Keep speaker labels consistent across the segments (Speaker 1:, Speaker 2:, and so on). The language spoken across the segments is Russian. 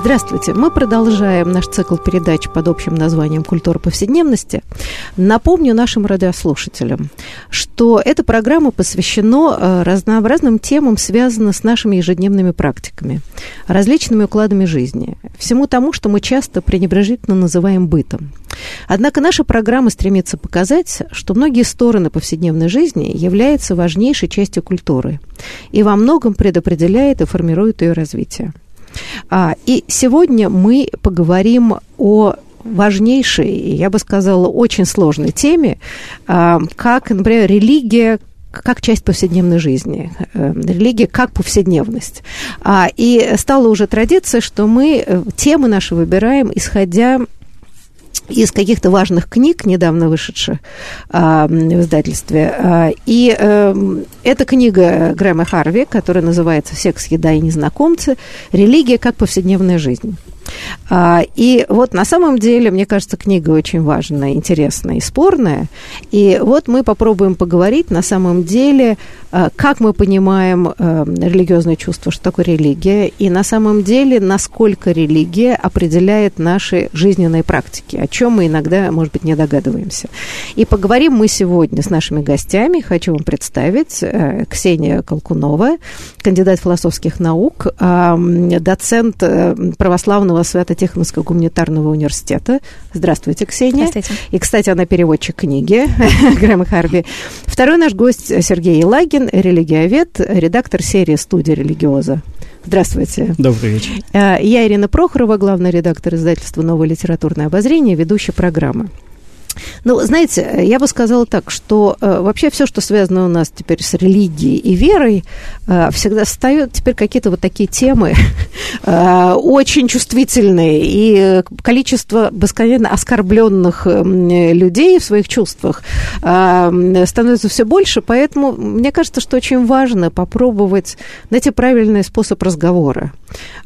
Speaker 1: Здравствуйте. Мы продолжаем наш цикл передач под общим названием «Культура повседневности». Напомню нашим радиослушателям, что эта программа посвящена э, разнообразным темам, связанным с нашими ежедневными практиками, различными укладами жизни, всему тому, что мы часто пренебрежительно называем бытом. Однако наша программа стремится показать, что многие стороны повседневной жизни являются важнейшей частью культуры и во многом предопределяет и формирует ее развитие. А, и сегодня мы поговорим о важнейшей, я бы сказала, очень сложной теме, а, как, например, религия как часть повседневной жизни, э, религия как повседневность. А, и стала уже традиция, что мы э, темы наши выбираем, исходя из каких-то важных книг, недавно вышедших а, в издательстве. А, и а, это книга Грэма Харви, которая называется «Секс, еда и незнакомцы. Религия как повседневная жизнь». А, и вот на самом деле, мне кажется, книга очень важная, интересная и спорная. И вот мы попробуем поговорить на самом деле, а, как мы понимаем а, религиозное чувство, что такое религия, и на самом деле, насколько религия определяет наши жизненные практики, о чем мы иногда, может быть, не догадываемся. И поговорим мы сегодня с нашими гостями. Хочу вам представить э, Ксения Колкунова, кандидат философских наук, доцент э, православного Михайлова Свято-Тихоновского гуманитарного университета. Здравствуйте, Ксения.
Speaker 2: Здравствуйте.
Speaker 1: И, кстати, она переводчик книги Грэма Харви. Второй наш гость Сергей Елагин, религиовед, редактор серии «Студия религиоза». Здравствуйте.
Speaker 3: Добрый вечер.
Speaker 1: Э, я Ирина Прохорова, главный редактор издательства «Новое литературное обозрение», ведущая программы. Ну, знаете, я бы сказала так, что э, вообще все, что связано у нас теперь с религией и верой, э, всегда встают теперь какие-то вот такие темы э, очень чувствительные, и количество бесконечно оскорбленных э, людей в своих чувствах э, становится все больше, поэтому мне кажется, что очень важно попробовать найти правильный способ разговора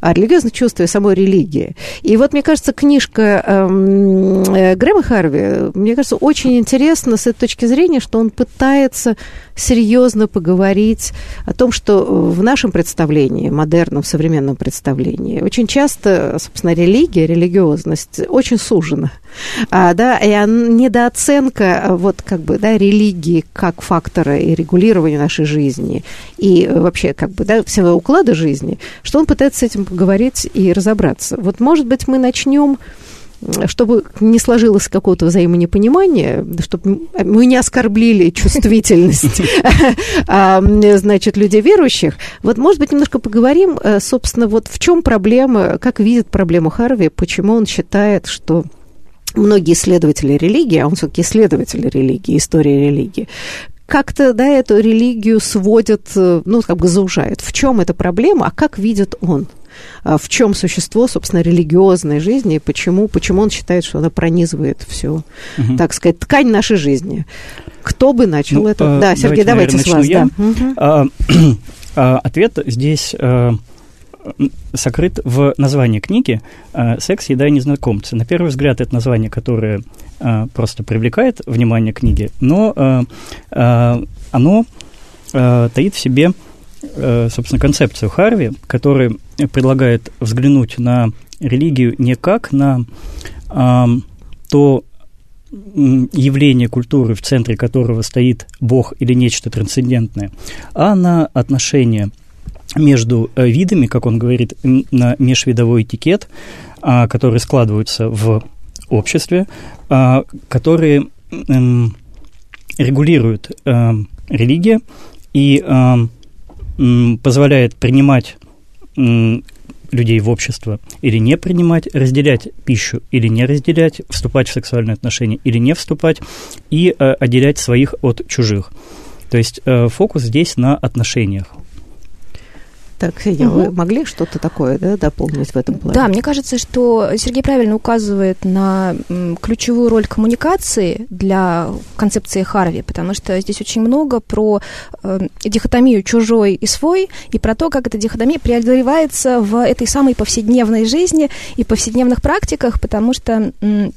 Speaker 1: о религиозных чувствах и самой религии. И вот, мне кажется, книжка эм, э, Грэма Харви, мне кажется, очень интересна с этой точки зрения, что он пытается серьезно поговорить о том, что в нашем представлении, модерном, современном представлении, очень часто, собственно, религия, религиозность очень сужена. А, да, и недооценка вот как бы, да, религии как фактора и регулирования нашей жизни и вообще как бы, да, всего уклада жизни, что он пытается с этим поговорить и разобраться. Вот, может быть, мы начнем чтобы не сложилось какого-то взаимонепонимания, чтобы мы не оскорбили чувствительность, а, значит, людей верующих. Вот, может быть, немножко поговорим, э, собственно, вот в чем проблема, как видит проблему Харви, почему он считает, что многие исследователи религии, а он все-таки исследователь религии, истории религии, как-то, да, эту религию сводят, э, ну, как бы заужают. В чем эта проблема, а как видит он? А в чем существо, собственно, религиозной жизни, и почему, почему он считает, что она пронизывает всю, угу. так сказать, ткань нашей жизни. Кто бы начал ну, это?
Speaker 3: А,
Speaker 1: да, Сергей, давайте, давайте с вас.
Speaker 3: Да. Угу. Ответ здесь а, сокрыт в названии книги а, «Секс, еда и незнакомцы». На первый взгляд, это название, которое а, просто привлекает внимание книги, но оно таит в себе Э, собственно, концепцию Харви, который предлагает взглянуть на религию не как на а, то явление культуры, в центре которого стоит Бог или нечто трансцендентное, а на отношения между э, видами, как он говорит, на межвидовой этикет, а, которые складываются в обществе, а, которые регулируют э, религия и позволяет принимать людей в общество или не принимать, разделять пищу или не разделять, вступать в сексуальные отношения или не вступать, и э, отделять своих от чужих. То есть э, фокус здесь на отношениях.
Speaker 1: Так, Ксения, угу. вы могли что-то такое да, дополнить в этом плане?
Speaker 2: Да, мне кажется, что Сергей правильно указывает на ключевую роль коммуникации для концепции Харви, потому что здесь очень много про э, дихотомию чужой и свой, и про то, как эта дихотомия преодолевается в этой самой повседневной жизни и повседневных практиках, потому что э,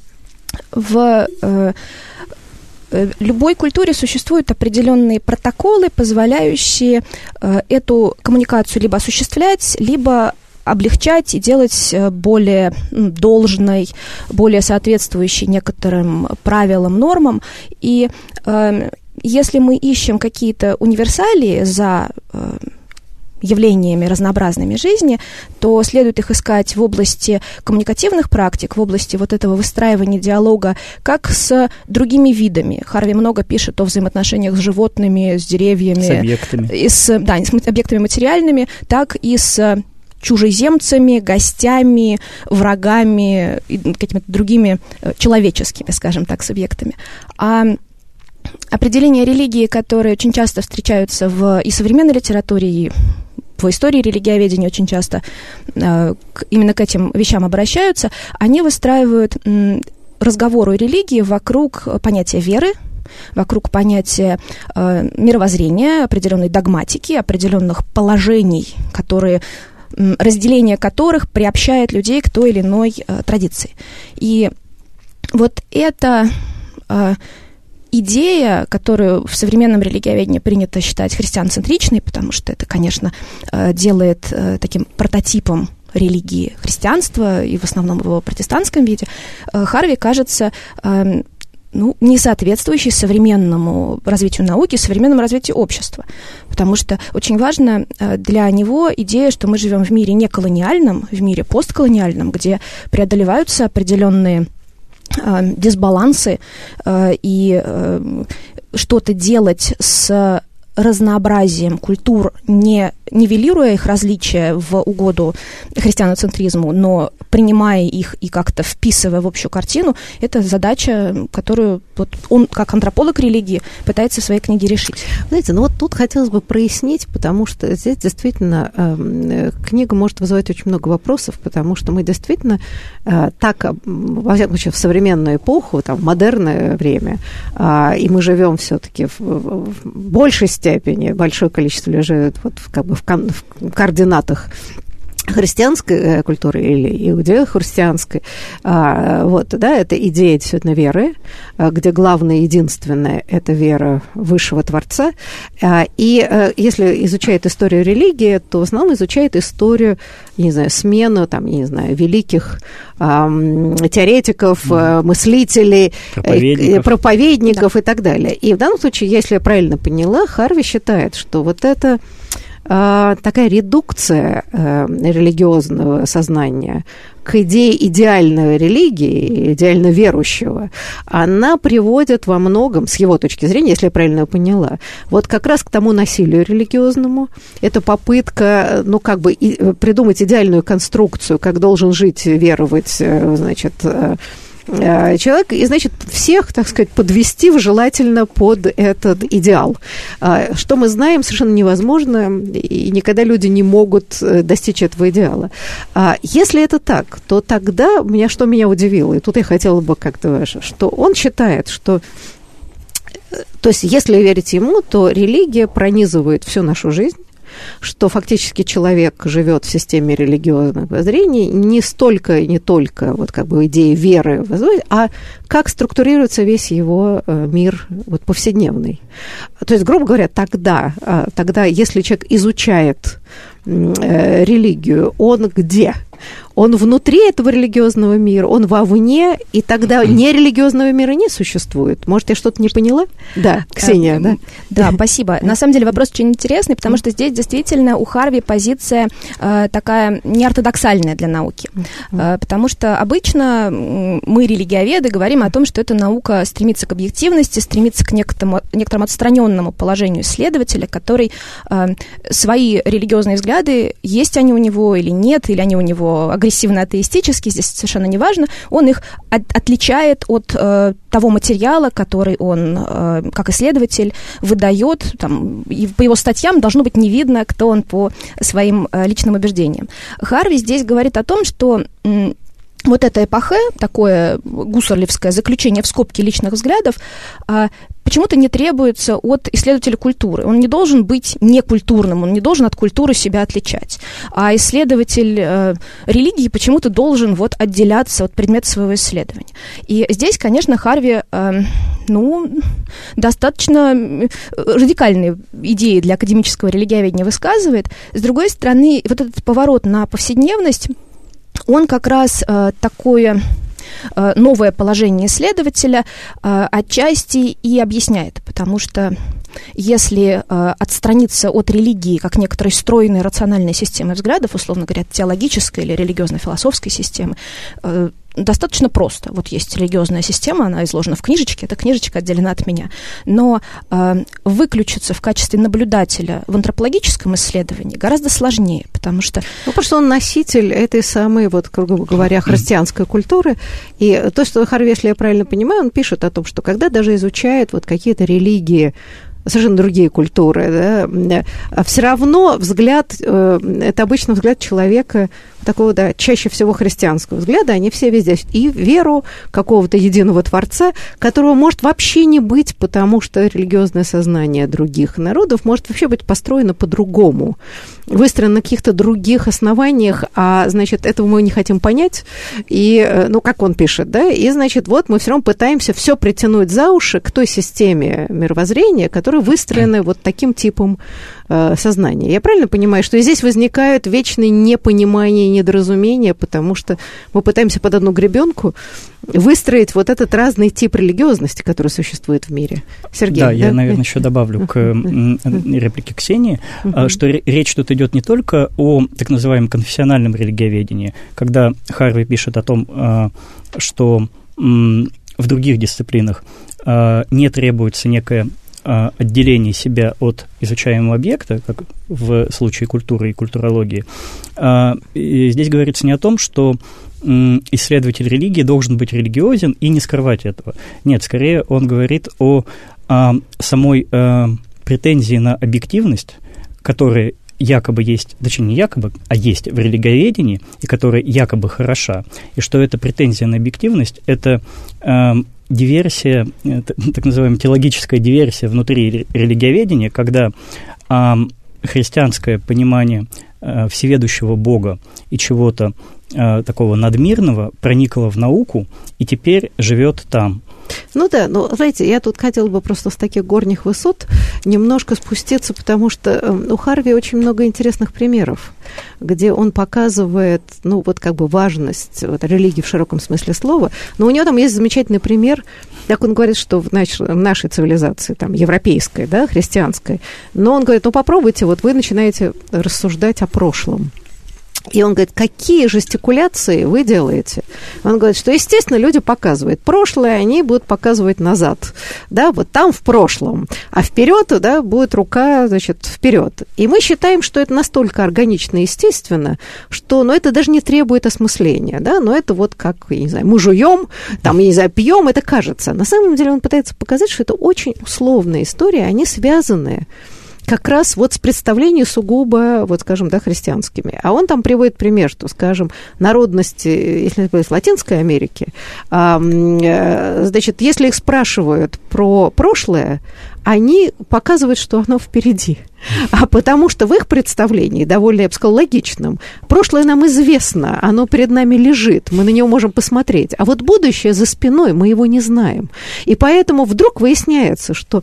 Speaker 2: в... Э, любой культуре существуют определенные протоколы, позволяющие э, эту коммуникацию либо осуществлять, либо облегчать и делать э, более должной, более соответствующей некоторым правилам, нормам. И э, если мы ищем какие-то универсалии за э, явлениями разнообразными жизни, то следует их искать в области коммуникативных практик, в области вот этого выстраивания диалога, как с другими видами. Харви много пишет о взаимоотношениях с животными, с деревьями. С
Speaker 3: объектами.
Speaker 2: И с, да, с объектами материальными, так и с чужеземцами, гостями, врагами какими-то другими э, человеческими, скажем так, субъектами. А определения религии, которые очень часто встречаются в и современной литературе, и в истории религиоведения очень часто э, именно к этим вещам обращаются, они выстраивают разговор о религии вокруг понятия веры, вокруг понятия э, мировоззрения, определенной догматики, определенных положений, которые разделение которых приобщает людей к той или иной э, традиции. И вот это э, идея, которую в современном религиоведении принято считать христианцентричной, потому что это, конечно, э, делает э, таким прототипом религии христианства и в основном в его протестантском виде, э, Харви кажется эм, ну, не соответствующий современному развитию науки, современному развитию общества. Потому что очень важно для него идея, что мы живем в мире не колониальном, в мире постколониальном, где преодолеваются определенные дисбалансы э, и э, что-то делать с разнообразием культур, не нивелируя их различия в угоду христианоцентризму, но принимая их и как-то вписывая в общую картину, это задача, которую вот он, как антрополог религии, пытается в своей книге решить.
Speaker 1: Знаете, ну вот тут хотелось бы прояснить, потому что здесь действительно э, книга может вызывать очень много вопросов, потому что мы действительно э, так, во всяком случае, в современную эпоху, там, в модерное время, э, и мы живем все-таки в, в большей степени, большое количество людей живет вот как бы в, кон, в координатах христианской э, культуры или иудео-христианской, а, вот, да, это идея действительно веры, а, где главное, единственное, это вера высшего Творца. А, и э, если изучает историю религии, то в основном изучает историю, не знаю, смену, там, не знаю, великих теоретиков, mm. мыслителей, проповедников, проповедников да. и так далее. И в данном случае, если я правильно поняла, Харви считает, что вот это такая редукция э, религиозного сознания к идее идеальной религии, идеально верующего, она приводит во многом, с его точки зрения, если я правильно поняла, вот как раз к тому насилию религиозному. Это попытка, ну, как бы придумать идеальную конструкцию, как должен жить, веровать, э, значит, э, Э, человек, и, значит, всех, так сказать, подвести желательно под этот идеал. А, что мы знаем, совершенно невозможно, и никогда люди не могут э, достичь этого идеала. Если это так, то тогда меня что меня удивило, и тут я хотела бы как-то, что он считает, что э, то есть, если верить ему, то религия пронизывает всю нашу жизнь, что фактически человек живет в системе религиозных воззрений не столько и не только вот как бы идеи веры, а как структурируется весь его э, мир вот повседневный. То есть, грубо говоря, тогда, а, тогда если человек изучает э, религию, он где? Он внутри этого религиозного мира, он вовне, и тогда нерелигиозного мира не существует. Может, я что-то не поняла? Да, Ксения, да?
Speaker 2: Да, спасибо. На самом деле вопрос очень интересный, потому что здесь действительно у Харви позиция э, такая неортодоксальная для науки. Э, потому что обычно мы, религиоведы, говорим о том, что эта наука стремится к объективности, стремится к некоторому, некоторому отстраненному положению исследователя, который э, свои религиозные взгляды, есть они у него или нет, или они у него агрессивно-атеистический, здесь совершенно не важно, он их от, отличает от э, того материала, который он, э, как исследователь, выдает. Там, и по его статьям должно быть не видно, кто он по своим э, личным убеждениям. Харви здесь говорит о том, что вот это эпохе, такое гусарлевское заключение в скобке личных взглядов, а, почему-то не требуется от исследователя культуры. Он не должен быть некультурным, он не должен от культуры себя отличать. А исследователь э, религии почему-то должен вот отделяться от предмета своего исследования. И здесь, конечно, Харви, э, ну, достаточно э, радикальные идеи для академического религиоведения высказывает. С другой стороны, вот этот поворот на повседневность он как раз э, такое э, новое положение исследователя э, отчасти и объясняет, потому что если отстраниться от религии как некоторой стройной рациональной системы взглядов, условно говоря, теологической или религиозно-философской системы, достаточно просто. Вот есть религиозная система, она изложена в книжечке, эта книжечка отделена от меня. Но э, выключиться в качестве наблюдателя в антропологическом исследовании гораздо сложнее, потому что...
Speaker 1: Ну, потому что он носитель этой самой, вот, грубо говоря, христианской культуры. И то, что Харви, если я правильно понимаю, он пишет о том, что когда даже изучает вот какие-то религии, совершенно другие культуры, да, а все равно взгляд, э, это обычно взгляд человека такого, да, чаще всего христианского взгляда, они все везде. И веру какого-то единого Творца, которого может вообще не быть, потому что религиозное сознание других народов может вообще быть построено по-другому, выстроено на каких-то других основаниях, а, значит, этого мы не хотим понять. И, э, ну, как он пишет, да, и, значит, вот мы все равно пытаемся все притянуть за уши к той системе мировоззрения, которая выстроена вот таким типом э, сознания. Я правильно понимаю, что здесь возникают вечные непонимания и недоразумения, потому что мы пытаемся под одну гребенку выстроить вот этот разный тип религиозности, который существует в мире. Сергей,
Speaker 3: да, да? я, наверное, еще добавлю к реплике Ксении, а, что речь тут идет не только о так называемом конфессиональном религиоведении, когда Харви пишет о том, а, что в других дисциплинах а, не требуется некое а, отделение себя от изучаемого объекта, как в случае культуры и культурологии, а, и здесь говорится не о том, что исследователь религии должен быть религиозен и не скрывать этого. Нет, скорее он говорит о, о самой о претензии на объективность, которая якобы есть, точнее не якобы, а есть в религиоведении, и которая якобы хороша, и что эта претензия на объективность – это диверсия, так называемая теологическая диверсия внутри религиоведения, когда э, христианское понимание э, всеведущего Бога и чего-то э, такого надмирного проникло в науку и теперь живет там.
Speaker 1: Ну да, но, знаете, я тут хотела бы просто с таких горних высот немножко спуститься, потому что эм, у Харви очень много интересных примеров, где он показывает, ну, вот как бы важность вот, религии в широком смысле слова. Но у него там есть замечательный пример, как он говорит, что в, наш, в нашей цивилизации, там, европейской, да, христианской, но он говорит, ну, попробуйте, вот вы начинаете рассуждать о прошлом. И он говорит, какие жестикуляции вы делаете? Он говорит, что, естественно, люди показывают прошлое, они будут показывать назад. Да, вот там в прошлом. А вперед, да, будет рука, значит, вперед. И мы считаем, что это настолько органично и естественно, что, ну, это даже не требует осмысления, да, но это вот как, я не знаю, мы жуем, там, я не знаю, пьем, это кажется. На самом деле он пытается показать, что это очень условная история, они связаны как раз вот с представлением сугубо, вот скажем, да, христианскими. А он там приводит пример, что, скажем, народности, если говорить Латинской Америки, э, значит, если их спрашивают про прошлое, они показывают, что оно впереди. А потому что в их представлении, довольно, я бы сказала, логичным, прошлое нам известно, оно перед нами лежит, мы на него можем посмотреть. А вот будущее за спиной, мы его не знаем. И поэтому вдруг выясняется, что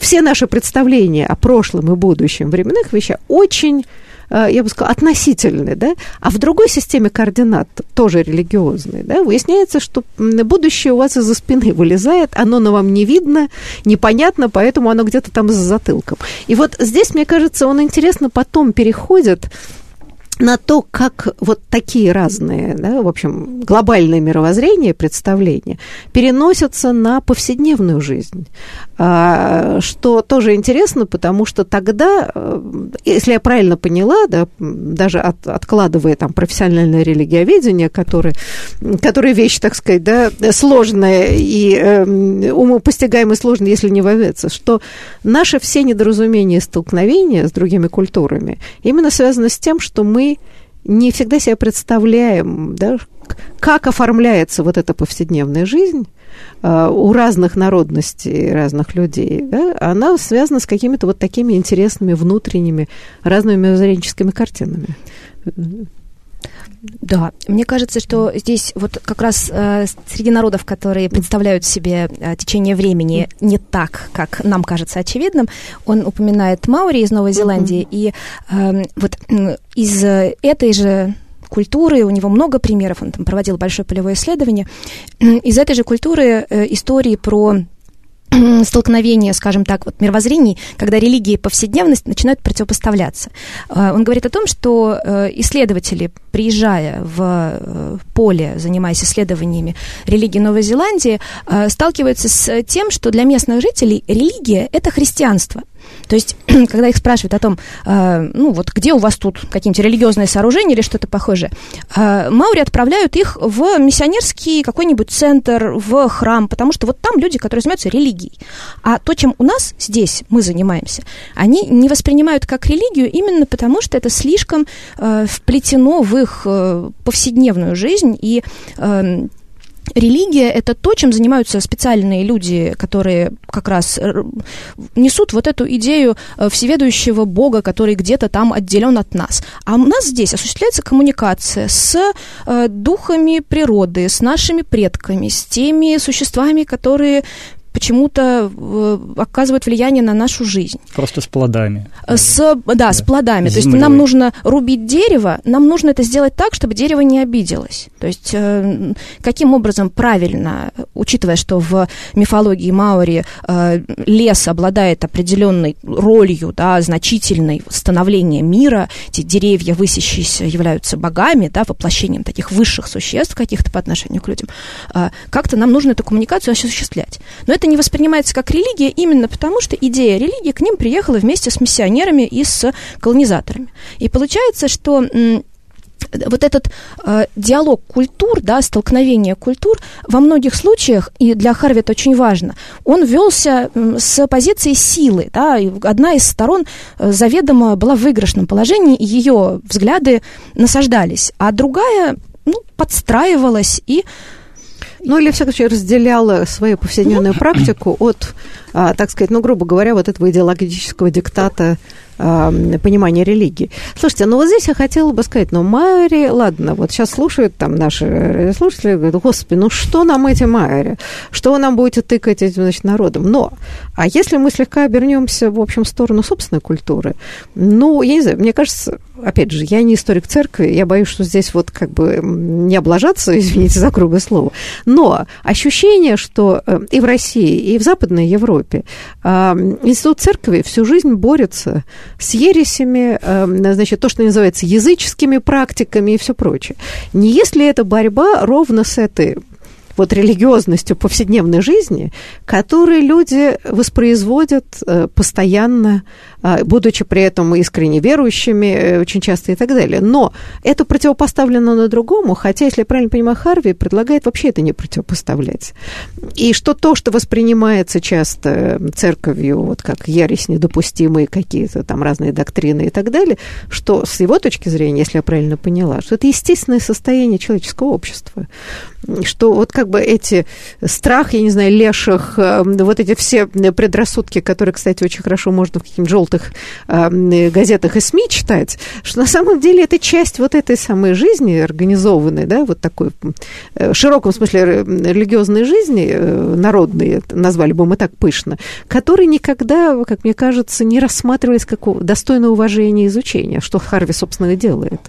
Speaker 1: все наши представления о прошлом и будущем временных вещах очень э, я бы сказала, относительны, да, а в другой системе координат, тоже религиозной, да, выясняется, что будущее у вас из-за спины вылезает, оно на вам не видно, непонятно, поэтому оно где-то там за затылком. И вот здесь, мне кажется, он интересно потом переходит на то, как вот такие разные, да, в общем, глобальные мировоззрения, представления переносятся на повседневную жизнь. А, что тоже интересно, потому что тогда, э, если я правильно поняла, да, даже от, откладывая там профессиональное религиоведение, которое, которое вещь, так сказать, да, сложная и э, умопостигаемо сложная, если не вовец, что наши все недоразумения и столкновения с другими культурами именно связаны с тем, что мы не всегда себе представляем, да, как оформляется вот эта повседневная жизнь э, у разных народностей, разных людей, да, она связана с какими-то вот такими интересными внутренними разными мировоззренческими картинами.
Speaker 2: Да, мне кажется, что здесь вот как раз э, среди народов, которые представляют себе э, течение времени не так, как нам кажется очевидным, он упоминает Маури из Новой Зеландии, mm-hmm. и э, вот э, из этой же культуры, у него много примеров, он там проводил большое полевое исследование, из этой же культуры э, истории про столкновение, скажем так, вот мировоззрений, когда религия и повседневность начинают противопоставляться. Э, он говорит о том, что э, исследователи, приезжая в э, поле, занимаясь исследованиями религии Новой Зеландии, сталкиваются с тем, что для местных жителей религия – это христианство – то есть, когда их спрашивают о том, э, ну вот где у вас тут какие-нибудь религиозные сооружения или что-то похожее, э, Маури отправляют их в миссионерский какой-нибудь центр, в храм, потому что вот там люди, которые занимаются религией. А то, чем у нас здесь мы занимаемся, они не воспринимают как религию именно потому, что это слишком э, вплетено в их э, повседневную жизнь и э, Религия – это то, чем занимаются специальные люди, которые как раз э, несут вот эту идею э, всеведущего Бога, который где-то там отделен от нас. А у нас здесь осуществляется коммуникация с э, духами природы, с нашими предками, с теми существами, которые почему-то э, оказывают влияние на нашу жизнь.
Speaker 3: Просто с плодами.
Speaker 2: С, да, да, с плодами. Землей. То есть нам нужно рубить дерево, нам нужно это сделать так, чтобы дерево не обиделось. То есть э, каким образом правильно, учитывая, что в мифологии Маори э, лес обладает определенной ролью, да, значительной становления мира, эти деревья, высящиеся, являются богами, да, воплощением таких высших существ каких-то по отношению к людям, как-то нам нужно эту коммуникацию осуществлять. Но это не воспринимается как религия именно потому, что идея религии к ним приехала вместе с миссионерами и с колонизаторами. И получается, что вот этот э, диалог культур, да, столкновение культур во многих случаях, и для Харви это очень важно, он велся с позиции силы. Да, и одна из сторон э, заведомо была в выигрышном положении, и ее взгляды насаждались, а другая ну, подстраивалась и
Speaker 1: ну, или, в всяком случае, разделяла свою повседневную практику от, а, так сказать, ну, грубо говоря, вот этого идеологического диктата понимания религии. Слушайте, ну вот здесь я хотела бы сказать, ну майори, ладно, вот сейчас слушают там наши слушатели, говорят, господи, ну что нам эти майори? Что вы нам будете тыкать этим, значит, народом? Но, а если мы слегка обернемся, в общем, в сторону собственной культуры, ну, я не знаю, мне кажется, опять же, я не историк церкви, я боюсь, что здесь вот как бы не облажаться, извините за грубое слово, но ощущение, что э, и в России, и в Западной Европе институт церкви всю жизнь борется с ересями, эм, значит, то, что называется языческими практиками и все прочее. Не если эта борьба ровно с этой вот религиозностью повседневной жизни, которые люди воспроизводят э, постоянно, а, будучи при этом искренне верующими э, очень часто и так далее. Но это противопоставлено на другому, хотя, если я правильно понимаю, Харви предлагает вообще это не противопоставлять. И что то, что воспринимается часто церковью, вот как ересь недопустимые какие-то там разные доктрины и так далее, что с его точки зрения, если я правильно поняла, что это естественное состояние человеческого общества что вот как бы эти страх, я не знаю, леших, э, вот эти все предрассудки, которые, кстати, очень хорошо можно в каких-нибудь желтых э, газетах и СМИ читать, что на самом деле это часть вот этой самой жизни организованной, да, вот такой э, в широком смысле религиозной жизни, народной, назвали бы мы так пышно, которые никогда, как мне кажется, не рассматривались как достойное уважения и изучения, что Харви, собственно, и делает.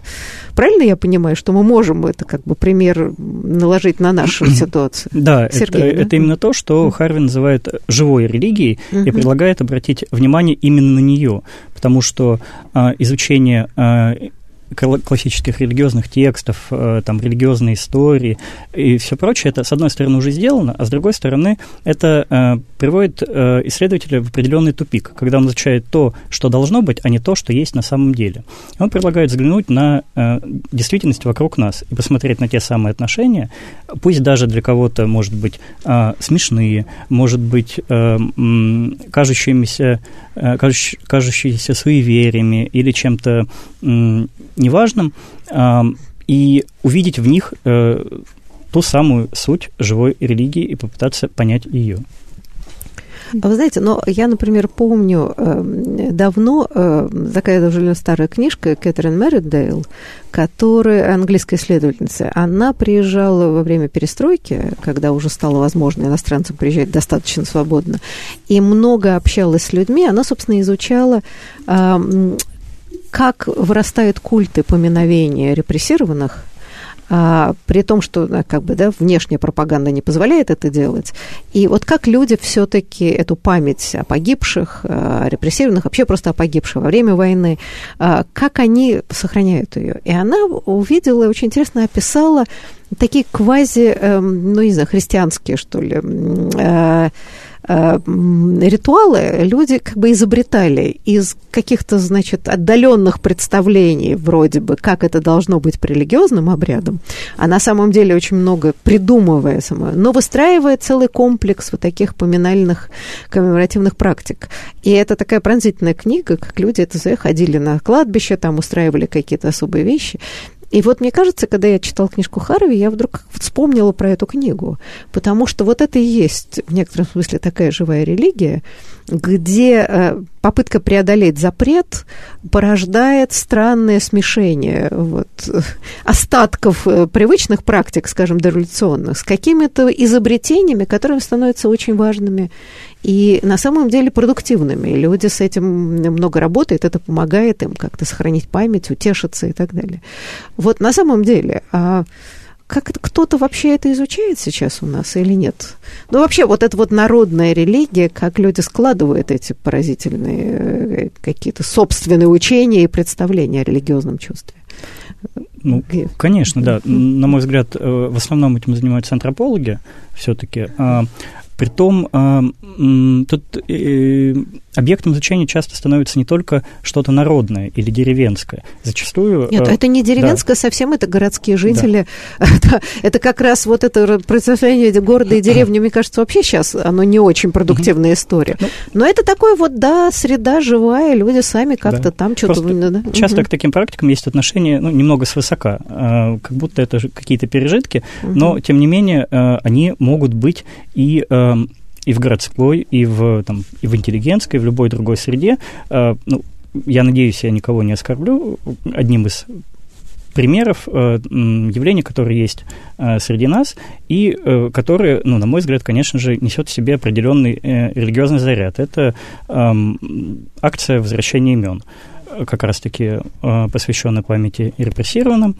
Speaker 1: Правильно я понимаю, что мы можем это как бы пример наложить на нашу ситуацию?
Speaker 3: Да, Сергей, это, да? это именно то, что Харви называет живой религией и предлагает обратить внимание именно на нее, потому что а, изучение а, классических религиозных текстов, э, там, религиозной истории и все прочее, это, с одной стороны, уже сделано, а с другой стороны, это э, приводит э, исследователя в определенный тупик, когда он изучает то, что должно быть, а не то, что есть на самом деле. Он предлагает взглянуть на действительность вокруг нас и посмотреть на те самые отношения, пусть даже для кого-то, может быть, смешные, может быть, кажущимися, э, кажущиеся суевериями или чем-то неважным, и увидеть в них э, ту самую суть живой религии и попытаться понять ее.
Speaker 1: А вы знаете, но я, например, помню э, давно, э, такая уже старая книжка Кэтрин Мерридейл, которая английская исследовательница, она приезжала во время перестройки, когда уже стало возможно иностранцам приезжать достаточно свободно, и много общалась с людьми, она, собственно, изучала как вырастают культы поминовения репрессированных, а, при том, что ну, как бы, да, внешняя пропаганда не позволяет это делать. И вот как люди все-таки эту память о погибших, о репрессированных, вообще просто о погибших во время войны, а, как они сохраняют ее. И она увидела, очень интересно описала такие квази, эм, ну, не знаю, христианские, что ли, э, Э, ритуалы люди как бы изобретали из каких-то, значит, отдаленных представлений вроде бы, как это должно быть при религиозным обрядом, а на самом деле очень много придумывая самое, но выстраивая целый комплекс вот таких поминальных коммеморативных практик. И это такая пронзительная книга, как люди это ходили на кладбище, там устраивали какие-то особые вещи. И вот мне кажется, когда я читал книжку Харви, я вдруг вспомнила про эту книгу, потому что вот это и есть в некотором смысле такая живая религия, где э, попытка преодолеть запрет порождает странное смешение вот, остатков э, привычных практик, скажем, дореволюционных, с какими-то изобретениями, которые становятся очень важными и на самом деле продуктивными. И люди с этим много работают, это помогает им как-то сохранить память, утешиться и так далее. Вот на самом деле, а как кто-то вообще это изучает сейчас у нас или нет? Ну, вообще, вот эта вот народная религия, как люди складывают эти поразительные э, какие-то собственные учения и представления о религиозном чувстве.
Speaker 3: Ну, конечно, да. На мой взгляд, э, в основном этим занимаются антропологи все-таки. А, Притом, э, тут э, объектом изучения часто становится не только что-то народное или деревенское. Зачастую...
Speaker 1: Нет, э, это не деревенское да. совсем, это городские жители. Да. это, это как раз вот это противостояние города и деревни, мне кажется, вообще сейчас оно не очень продуктивная история. Ну, Но это такое вот, да, среда живая, люди сами как-то да. там что-то...
Speaker 3: Да? Часто к таким практикам есть отношение, ну, немного свысока, как будто это какие-то пережитки, но, тем не менее, они могут быть и и в городской, и в, там, и в интеллигентской, и в любой другой среде. Э, ну, я надеюсь, я никого не оскорблю. Одним из примеров э, явлений, которые есть э, среди нас, и э, которые, ну, на мой взгляд, конечно же, несет в себе определенный э, религиозный заряд. Это э, акция возвращения имен как раз-таки э, посвященная памяти репрессированным.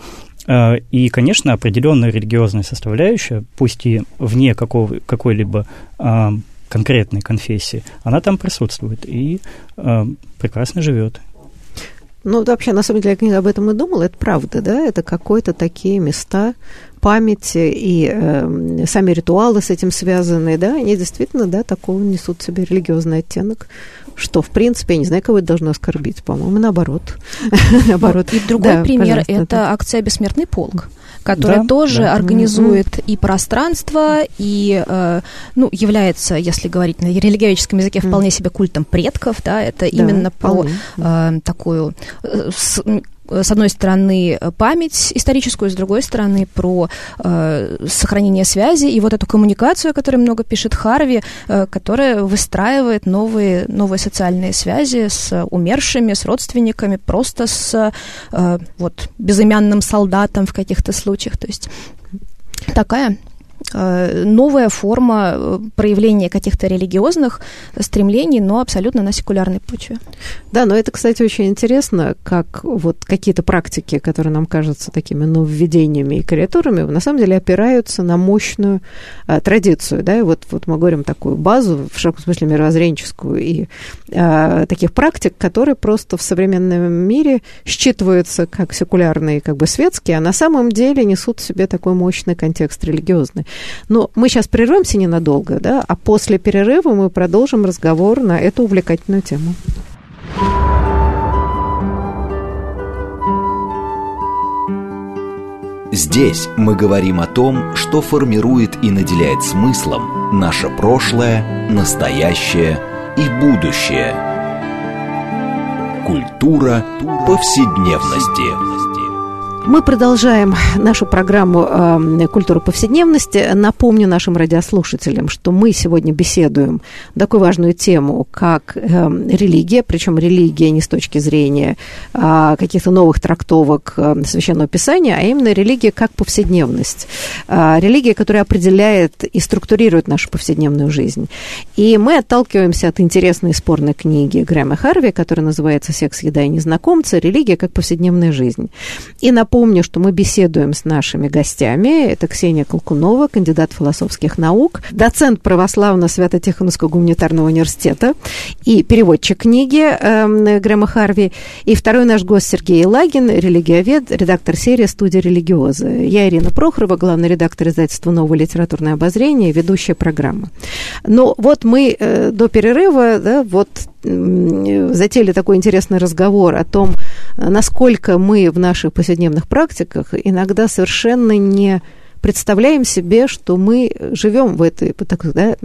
Speaker 3: Э, и, конечно, определенная религиозная составляющая, пусть и вне какого, какой-либо э, конкретной конфессии, она там присутствует и прекрасно живет.
Speaker 1: Ну, вообще, на самом деле, я об этом и думала, это правда, да, это какие-то такие места памяти и э, сами ритуалы с этим связанные, да, они действительно, да, такого несут в себе религиозный оттенок, что, в принципе, я не знаю, кого это должно оскорбить, по-моему, наоборот.
Speaker 2: наоборот. И другой пример – это акция «Бессмертный полк» которая да, тоже да. организует mm-hmm. и пространство, и, э, ну, является, если говорить на религиоведческом языке, вполне себе культом предков, да, это да, именно про э, такую э, с, с одной стороны, э, память историческую, с другой стороны, про э, сохранение связи и вот эту коммуникацию, о которой много пишет Харви, э, которая выстраивает новые, новые социальные связи с умершими, с родственниками, просто с э, вот, безымянным солдатом в каких-то случаях. То есть такая э, новая форма э, проявления каких-то религиозных стремлений, но абсолютно на секулярной почве.
Speaker 1: Да, но это, кстати, очень интересно, как вот какие-то практики, которые нам кажутся такими нововведениями и креатурами, на самом деле опираются на мощную а, традицию, да, и вот, вот мы говорим такую базу, в широком смысле мировоззренческую, и а, таких практик, которые просто в современном мире считываются как секулярные, как бы светские, а на самом деле несут в себе такой мощный контекст религиозный. Но мы сейчас прервемся ненадолго, да, а после перерыва мы продолжим разговор на эту увлекательную тему.
Speaker 4: Здесь мы говорим о том, что формирует и наделяет смыслом наше прошлое, настоящее и будущее. Культура повседневности.
Speaker 1: Мы продолжаем нашу программу э, «Культура повседневности». Напомню нашим радиослушателям, что мы сегодня беседуем такую важную тему, как э, религия, причем религия не с точки зрения э, каких-то новых трактовок э, Священного Писания, а именно религия как повседневность. Э, религия, которая определяет и структурирует нашу повседневную жизнь. И мы отталкиваемся от интересной спорной книги Грэма Харви, которая называется «Секс, еда и незнакомцы. Религия как повседневная жизнь». И напомню, Напомню, что мы беседуем с нашими гостями. Это Ксения Колкунова, кандидат философских наук, доцент православно-свято-тихоновского гуманитарного университета и переводчик книги э, Грэма Харви. И второй наш гость Сергей Лагин, религиовед, редактор серии «Студия религиоза». Я Ирина Прохорова, главный редактор издательства «Новое литературное обозрение», ведущая программы. Но вот мы э, до перерыва, да, вот затеяли такой интересный разговор о том, насколько мы в наших повседневных практиках иногда совершенно не представляем себе, что мы живем в этой, да,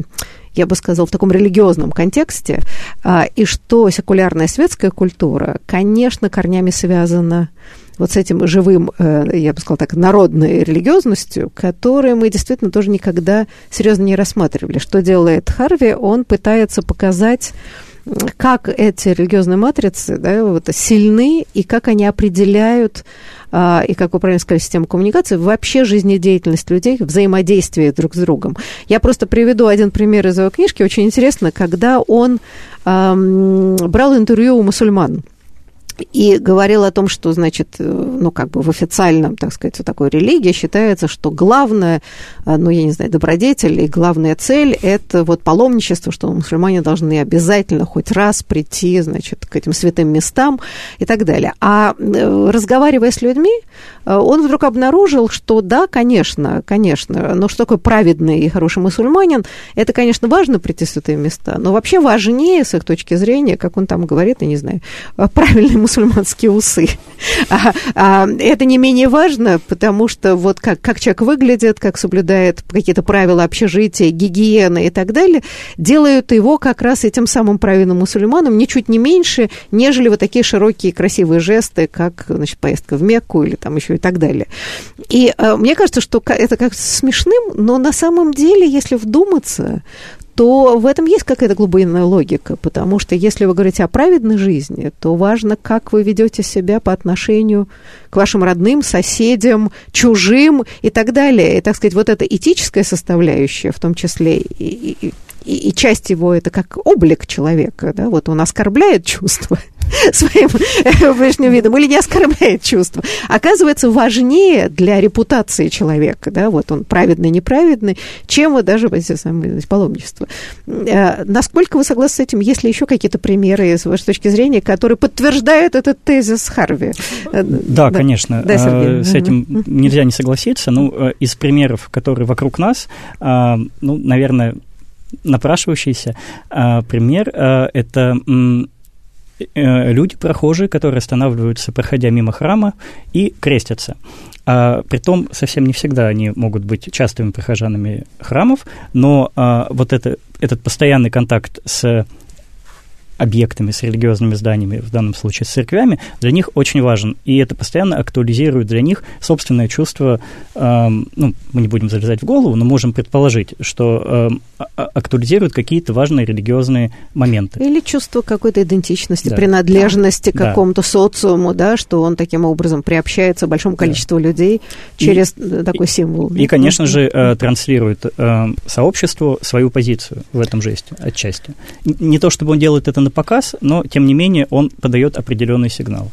Speaker 1: я бы сказала, в таком религиозном контексте, а, и что секулярная светская культура, конечно, корнями связана вот с этим живым, э, я бы сказала так, народной религиозностью, которую мы действительно тоже никогда серьезно не рассматривали. Что делает Харви? Он пытается показать как эти религиозные матрицы да, вот, сильны и как они определяют а, и, как вы правильно сказали, систему коммуникации, вообще жизнедеятельность людей, взаимодействие друг с другом. Я просто приведу один пример из его книжки. Очень интересно, когда он эм, брал интервью у мусульман и говорил о том, что, значит, э, ну, как бы в официальном, так сказать, вот такой религии считается, что главное, э, ну, я не знаю, добродетель и главная цель – это вот паломничество, что мусульмане должны обязательно хоть раз прийти, значит, к этим святым местам и так далее. А э, разговаривая с людьми, он вдруг обнаружил, что да, конечно, конечно, но что такое праведный и хороший мусульманин, это, конечно, важно прийти в святые места, но вообще важнее, с их точки зрения, как он там говорит, я не знаю, правильный мусульманские усы. А, а, это не менее важно, потому что вот как, как человек выглядит, как соблюдает какие-то правила общежития, гигиены и так далее, делают его как раз этим самым правильным мусульманом ничуть не меньше, нежели вот такие широкие красивые жесты, как значит, поездка в Мекку или там еще и так далее. И э, мне кажется, что это как смешным, но на самом деле, если вдуматься, то в этом есть какая-то глубинная логика, потому что если вы говорите о праведной жизни, то важно, как вы ведете себя по отношению к вашим родным, соседям, чужим и так далее. И, так сказать, вот эта этическая составляющая, в том числе и, и, и, часть его это как облик человека, да, вот он оскорбляет чувства, своим внешним видом или не оскорбляет чувства, оказывается важнее для репутации человека, да, вот он праведный, неправедный, чем вот даже эти самые паломничества. Э, насколько вы согласны с этим? Есть ли еще какие-то примеры, с вашей точки зрения, которые подтверждают этот тезис Харви?
Speaker 3: Э, да, да. конечно. Да, Сергей. Э, с этим нельзя не согласиться. Ну, из примеров, которые вокруг нас, ну, наверное, напрашивающийся пример – это Э, люди, прохожие, которые останавливаются, проходя мимо храма, и крестятся. А, притом совсем не всегда они могут быть частыми прихожанами храмов, но а, вот это, этот постоянный контакт с объектами, с религиозными зданиями, в данном случае с церквями, для них очень важен. И это постоянно актуализирует для них собственное чувство, э, ну, мы не будем залезать в голову, но можем предположить, что э, актуализирует какие-то важные религиозные моменты.
Speaker 1: Или чувство какой-то идентичности, да. принадлежности да. к какому-то да. социуму, да, что он таким образом приобщается большому количеству да. людей через и, такой символ.
Speaker 3: И, и конечно же, э, транслирует э, сообществу свою позицию в этом жесте отчасти. Не то, чтобы он делает это на показ, но, тем не менее, он подает определенный сигнал.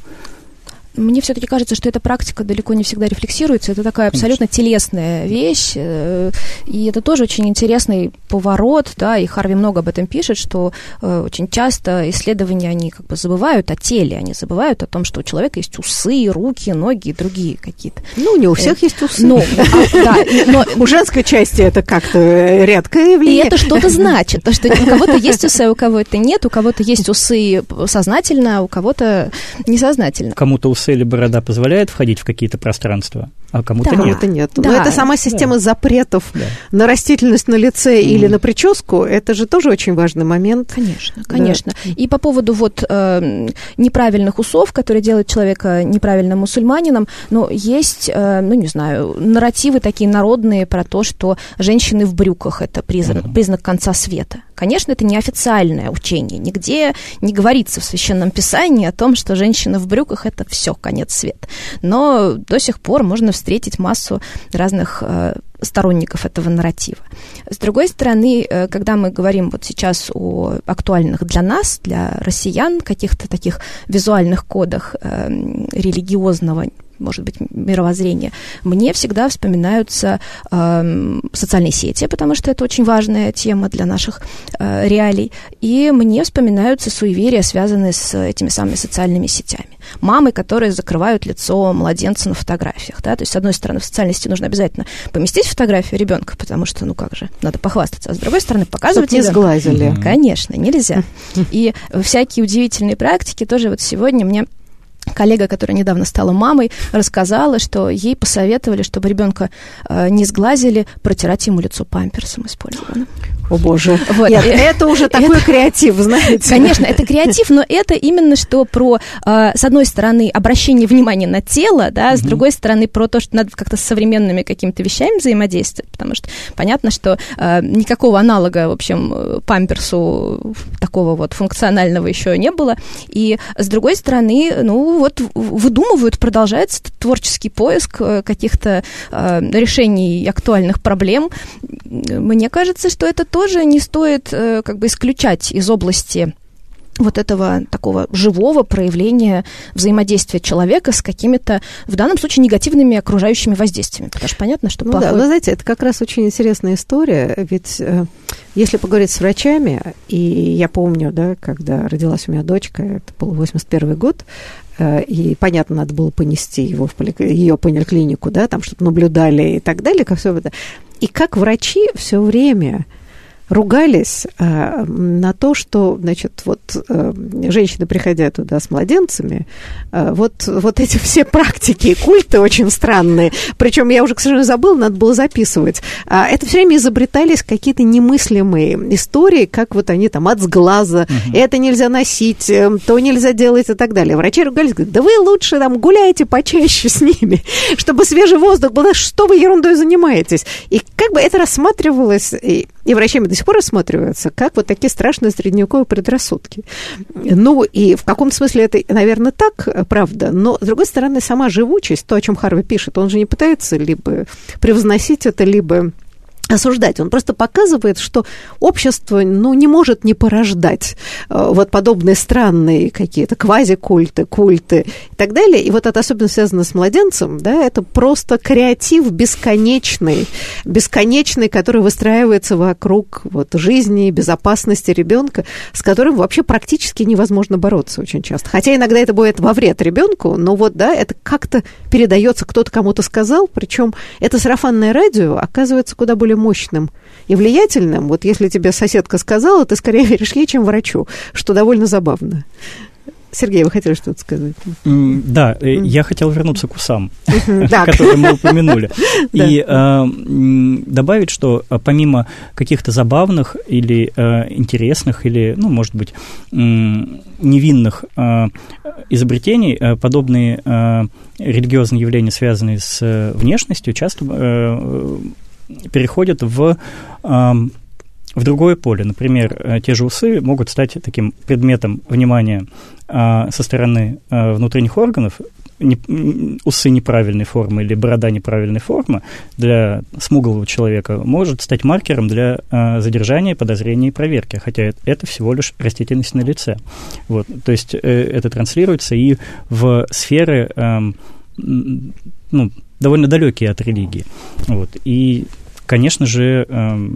Speaker 2: Мне все-таки кажется, что эта практика далеко не всегда рефлексируется. Это такая абсолютно Конечно. телесная вещь. Э, и это тоже очень интересный поворот, да, и Харви много об этом пишет, что э, очень часто исследования, они как бы забывают о теле, они забывают о том, что у человека есть усы, руки, ноги и другие какие-то.
Speaker 1: Ну, не у всех э, есть усы. Ну, а, да, но... У женской части это как-то редкое явление.
Speaker 2: И это что-то значит, то, что у кого-то есть усы, а у кого-то нет, у кого-то есть усы сознательно, а у кого-то несознательно.
Speaker 3: Кому-то усы усы или борода позволяет входить в какие-то пространства, а кому-то
Speaker 1: да,
Speaker 3: нет.
Speaker 1: Кому-то нет. Да. Но это сама система да. запретов да. на растительность на лице mm. или на прическу, это же тоже очень важный момент.
Speaker 2: Конечно, конечно. Да. И по поводу вот э, неправильных усов, которые делают человека неправильным мусульманином, но есть, э, ну не знаю, нарративы такие народные про то, что женщины в брюках это признак, mm. признак конца света. Конечно, это не официальное учение. Нигде не говорится в Священном Писании о том, что женщина в брюках – это все, конец света. Но до сих пор можно встретить массу разных э, сторонников этого нарратива. С другой стороны, э, когда мы говорим вот сейчас о актуальных для нас, для россиян, каких-то таких визуальных кодах э, религиозного может быть, мировоззрения, мне всегда вспоминаются э, социальные сети, потому что это очень важная тема для наших э, реалий, и мне вспоминаются суеверия, связанные с этими самыми социальными сетями. Мамы, которые закрывают лицо младенца на фотографиях, да, то есть, с одной стороны, в социальной сети нужно обязательно поместить фотографию ребенка, потому что, ну как же, надо похвастаться, а с другой стороны, показывать
Speaker 1: Чтоб не сглазили.
Speaker 2: Конечно, нельзя. И всякие удивительные практики тоже. Вот сегодня мне коллега, которая недавно стала мамой, рассказала, что ей посоветовали, чтобы ребенка э, не сглазили, протирать ему лицо памперсом использованным.
Speaker 1: О боже. Вот. Нет, это уже такой это, креатив, знаете.
Speaker 2: Конечно, это креатив, но это именно что про, э, с одной стороны, обращение внимания на тело, да, с другой стороны, про то, что надо как-то с современными какими-то вещами взаимодействовать, потому что понятно, что э, никакого аналога, в общем, памперсу такого вот функционального еще не было. И с другой стороны, ну, вот выдумывают, продолжается творческий поиск э, каких-то э, решений актуальных проблем. Мне кажется, что это тоже не стоит э, как бы исключать из области вот этого такого живого проявления взаимодействия человека с какими-то, в данном случае, негативными окружающими воздействиями. Потому что понятно, что
Speaker 1: ну
Speaker 2: плохое...
Speaker 1: да, вы знаете, это как раз очень интересная история, ведь э, если поговорить с врачами, и я помню, да, когда родилась у меня дочка, это был 81 год, э, и, понятно, надо было понести его в поли... ее поликлинику, да, там, чтобы наблюдали и так далее, как все это. И как врачи все время ругались э, на то, что, значит, вот э, женщины, приходя туда с младенцами, э, вот, вот эти все практики и культы очень странные, причем я уже, к сожалению, забыла, надо было записывать, э, это все время изобретались какие-то немыслимые истории, как вот они там от сглаза, угу. это нельзя носить, э, то нельзя делать и так далее. Врачи ругались, говорят, да вы лучше там гуляйте почаще с ними, чтобы свежий воздух был, что вы ерундой занимаетесь. И как бы это рассматривалось, и, и врачами до сих пор рассматриваются как вот такие страшные средневековые предрассудки. Ну, и в каком смысле это, наверное, так, правда, но, с другой стороны, сама живучесть, то, о чем Харви пишет, он же не пытается либо превозносить это, либо осуждать. Он просто показывает, что общество ну, не может не порождать э, вот подобные странные какие-то квазикульты, культы и так далее. И вот это особенно связано с младенцем, да, это просто креатив бесконечный, бесконечный, который выстраивается вокруг вот, жизни, безопасности ребенка, с которым вообще практически невозможно бороться очень часто. Хотя иногда это будет во вред ребенку, но вот, да, это как-то передается, кто-то кому-то сказал, причем это сарафанное радио оказывается куда более мощным и влиятельным, вот если тебе соседка сказала, ты скорее веришь ей, чем врачу, что довольно забавно. Сергей, вы хотели что-то сказать?
Speaker 3: Да, mm. я хотел вернуться к усам, которые мы упомянули. И добавить, что помимо каких-то забавных или интересных, или, ну, может быть, невинных изобретений, подобные религиозные явления, связанные с внешностью, часто переходят в в другое поле. Например, э, те же усы могут стать таким предметом внимания а, со стороны а, внутренних органов, не, усы неправильной формы или борода неправильной формы для смуглого человека может стать маркером для а, задержания, подозрения и проверки, хотя это всего лишь растительность на лице. Вот, то есть э, это транслируется и в сферы э, ну, довольно далекие от религии. Вот, и, конечно же, э,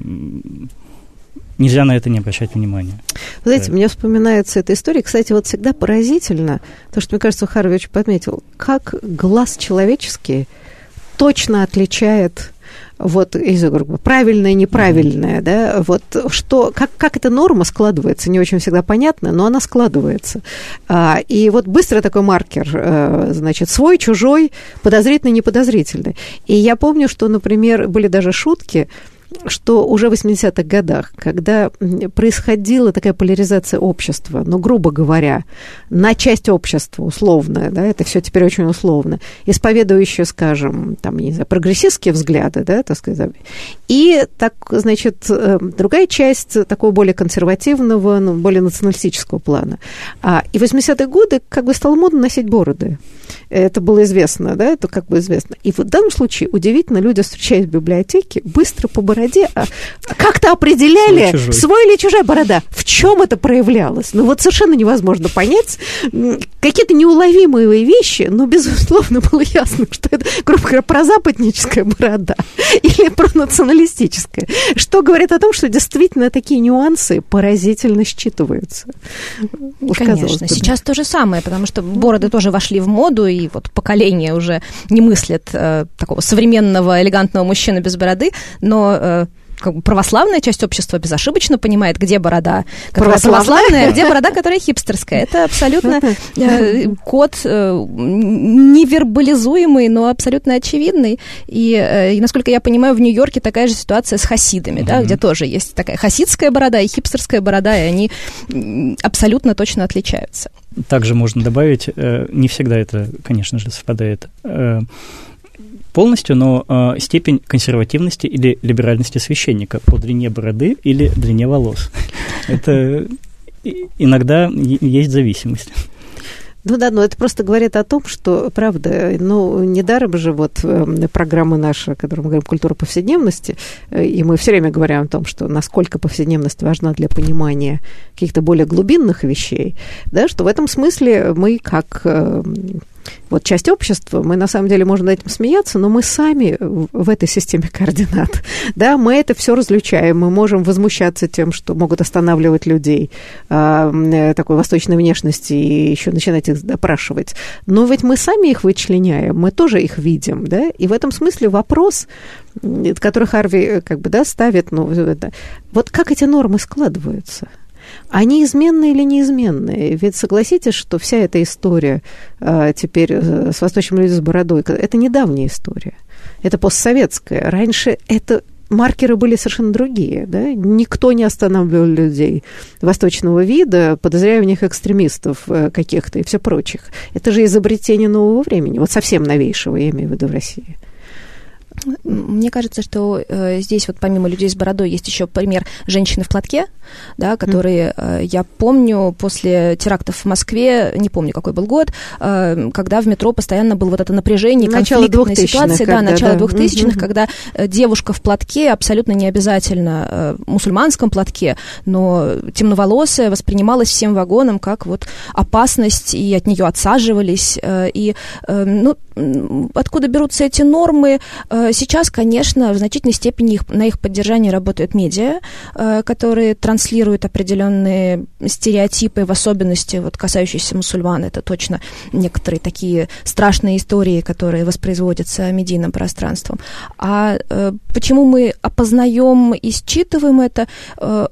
Speaker 3: нельзя на это не обращать внимания.
Speaker 1: Вы знаете, мне вспоминается эта история. Кстати, вот всегда поразительно, то, что, мне кажется, Харви очень подметил, как глаз человеческий точно отличает вот, из говорю, правильное, неправильное, да, вот что, как, как эта норма складывается, не очень всегда понятно, но она складывается. А, и вот быстро такой маркер, а, значит, свой, чужой, подозрительный, неподозрительный. И я помню, что, например, были даже шутки, что уже в 80-х годах, когда происходила такая поляризация общества, ну, грубо говоря, на часть общества условная, да, это все теперь очень условно, исповедующие, скажем, там, не знаю, прогрессистские взгляды, да, так сказать, и, так, значит, э, другая часть такого более консервативного, ну, более националистического плана. А, и в 80-е годы как бы стало модно носить бороды. Это было известно, да, это как бы известно. И в данном случае удивительно, люди, встречаясь в библиотеке, быстро по бороде а, как-то определяли, свой, свой или чужая борода. В чем это проявлялось? Ну вот совершенно невозможно понять. Какие-то неуловимые вещи, но, безусловно, было ясно, что это, грубо говоря, прозападническая борода или пронационалистическая. Что говорит о том, что действительно такие нюансы поразительно считываются.
Speaker 2: Конечно, сейчас то же самое, потому что бороды тоже вошли в моду, и вот поколение уже не мыслит э, такого современного элегантного мужчины без бороды, но э, как бы православная часть общества безошибочно понимает, где борода, которая православная, а где борода, которая хипстерская. Это абсолютно э, код э, невербализуемый, но абсолютно очевидный. И, э, и, насколько я понимаю, в Нью-Йорке такая же ситуация с хасидами, да, где тоже есть такая хасидская борода и хипстерская борода, и они абсолютно точно отличаются.
Speaker 3: Также можно добавить, не всегда это, конечно же, совпадает полностью, но э, степень консервативности или либеральности священника по длине бороды или длине волос. Это иногда есть зависимость.
Speaker 1: Ну да, но это просто говорит о том, что, правда, ну, недаром же вот э, программа наша, о которой мы говорим, культура повседневности, э, и мы все время говорим о том, что насколько повседневность важна для понимания каких-то более глубинных вещей, да, что в этом смысле мы как э, вот часть общества, мы на самом деле можем над этим смеяться, но мы сами в этой системе координат, да, мы это все различаем, мы можем возмущаться тем, что могут останавливать людей э, такой восточной внешности и еще начинать их допрашивать, но ведь мы сами их вычленяем, мы тоже их видим, да, и в этом смысле вопрос, который Харви э, как бы, да, ставит, ну, это, вот как эти нормы складываются – они изменные или неизменные? Ведь согласитесь, что вся эта история э, теперь с восточным людям с бородой, это недавняя история. Это постсоветская. Раньше это маркеры были совершенно другие. Да? Никто не останавливал людей восточного вида, подозревая в них экстремистов э, каких-то и все прочих. Это же изобретение нового времени, вот совсем новейшего, я имею в виду в России.
Speaker 2: Мне кажется, что э, здесь вот помимо людей с бородой есть еще пример женщины в платке, да, которые э, я помню после терактов в Москве, не помню какой был год, э, когда в метро постоянно было вот это напряжение,
Speaker 1: начало конфликтная ситуация,
Speaker 2: да, начало двухтысячных, mm-hmm. когда э, девушка в платке абсолютно не обязательно э, мусульманском платке, но темноволосая воспринималась всем вагоном как вот опасность и от нее отсаживались э, и э, ну откуда берутся эти нормы? Э, сейчас, конечно, в значительной степени их, на их поддержание работают медиа, э, которые транслируют определенные стереотипы, в особенности вот, касающиеся мусульман. Это точно некоторые такие страшные истории, которые воспроизводятся медийным пространством. А э, почему мы опознаем и считываем это?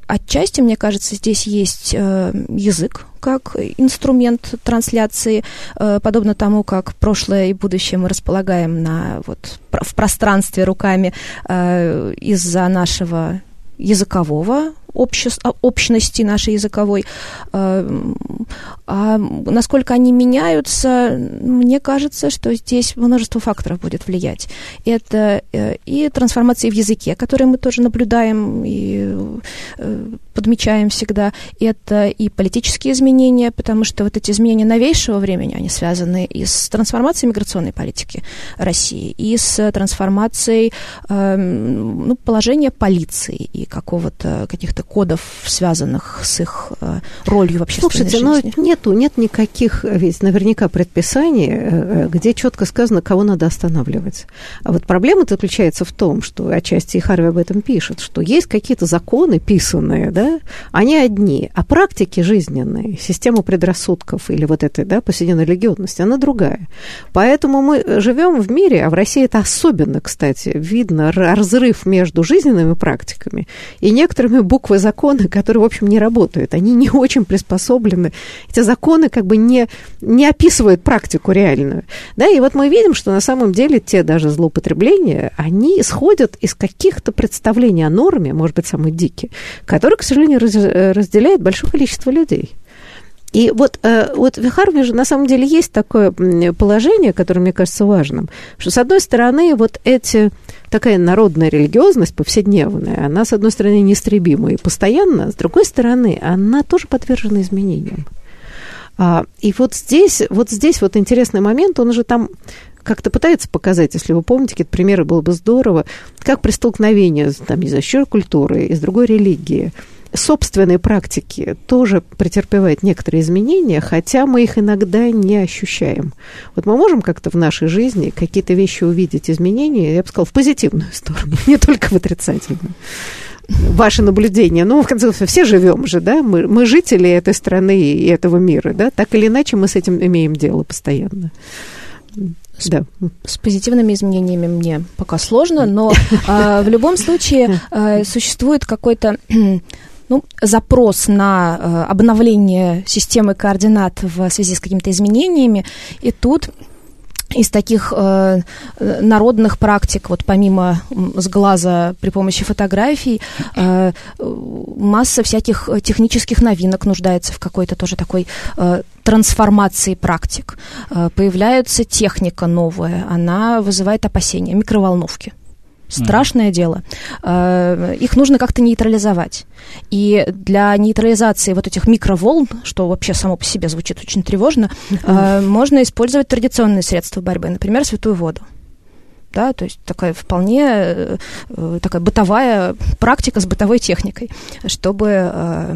Speaker 2: Отчасти, мне кажется, здесь есть язык, как инструмент трансляции, э, подобно тому, как прошлое и будущее мы располагаем на, вот, в пространстве руками э, из-за нашего языкового общества, общности нашей языковой. А, а насколько они меняются, мне кажется, что здесь множество факторов будет влиять. Это э, и трансформации в языке, которые мы тоже наблюдаем и э, подмечаем всегда. Это и политические изменения, потому что вот эти изменения новейшего времени, они связаны и с трансформацией миграционной политики России, и с трансформацией э, ну, положения полиции и какого-то каких-то кодов, связанных с их э, ролью в общественной
Speaker 1: Слушайте, но нету, нет никаких, ведь наверняка предписаний, э, э, где четко сказано, кого надо останавливать. А вот проблема заключается в том, что отчасти и Харви об этом пишет, что есть какие-то законы писанные, да, они одни, а практики жизненные, система предрассудков или вот этой, да, повседневной религиозности, она другая. Поэтому мы живем в мире, а в России это особенно, кстати, видно разрыв между жизненными практиками и некоторыми буквами буквы закона, которые, в общем, не работают. Они не очень приспособлены. Эти законы как бы не, не описывают практику реальную. Да, и вот мы видим, что на самом деле те даже злоупотребления, они исходят из каких-то представлений о норме, может быть, самые дикие, которые, к сожалению, разделяет большое количество людей. И вот, э, вот в Харве же на самом деле есть такое положение, которое мне кажется важным, что, с одной стороны, вот эти такая народная религиозность повседневная, она, с одной стороны, неистребима и постоянно, с другой стороны, она тоже подвержена изменениям. А, и вот здесь, вот здесь вот интересный момент, он уже там как-то пытается показать, если вы помните, какие-то примеры, было бы здорово, как при столкновении, там, не знаю, с культуры и с другой религией, собственной практики тоже претерпевает некоторые изменения, хотя мы их иногда не ощущаем. Вот мы можем как-то в нашей жизни какие-то вещи увидеть, изменения, я бы сказала, в позитивную сторону, не только в отрицательную ваши наблюдения. Ну, в конце концов, все живем же, да, мы, мы жители этой страны и этого мира, да, так или иначе мы с этим имеем дело постоянно.
Speaker 2: С, да. с позитивными изменениями мне пока сложно, но э, в любом случае э, существует какой-то ну, запрос на э, обновление системы координат в связи с какими-то изменениями, и тут из таких э, народных практик, вот помимо с глаза при помощи фотографий, э, масса всяких технических новинок нуждается в какой-то тоже такой э, трансформации практик. Э, появляется техника новая, она вызывает опасения, микроволновки. Страшное mm-hmm. дело. Э, их нужно как-то нейтрализовать. И для нейтрализации вот этих микроволн, что вообще само по себе звучит очень тревожно, mm-hmm. можно использовать традиционные средства борьбы, например, святую воду да, то есть такая вполне э, такая бытовая практика с бытовой техникой, чтобы э,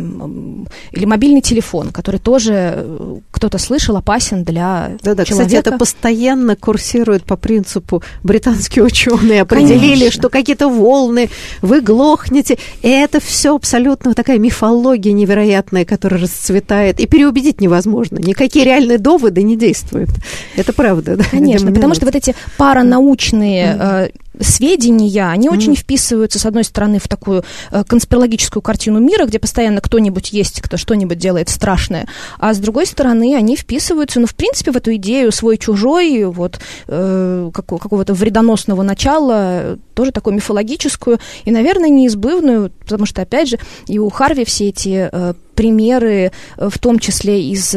Speaker 2: или мобильный телефон, который тоже э, кто-то слышал опасен для
Speaker 1: да, да,
Speaker 2: человека.
Speaker 1: Кстати, это постоянно курсирует по принципу британские ученые определили, Конечно. что какие-то волны, вы глохнете, и это все абсолютно такая мифология невероятная, которая расцветает, и переубедить невозможно, никакие реальные доводы не действуют. Это правда. Да,
Speaker 2: Конечно, потому что вот эти паранаучные разные э, сведения, они mm. очень вписываются, с одной стороны, в такую э, конспирологическую картину мира, где постоянно кто-нибудь есть, кто что-нибудь делает страшное, а с другой стороны, они вписываются, ну, в принципе, в эту идею свой-чужой, вот, э, какого- какого-то вредоносного начала, тоже такую мифологическую и, наверное, неизбывную, потому что, опять же, и у Харви все эти э, примеры, э, в том числе из...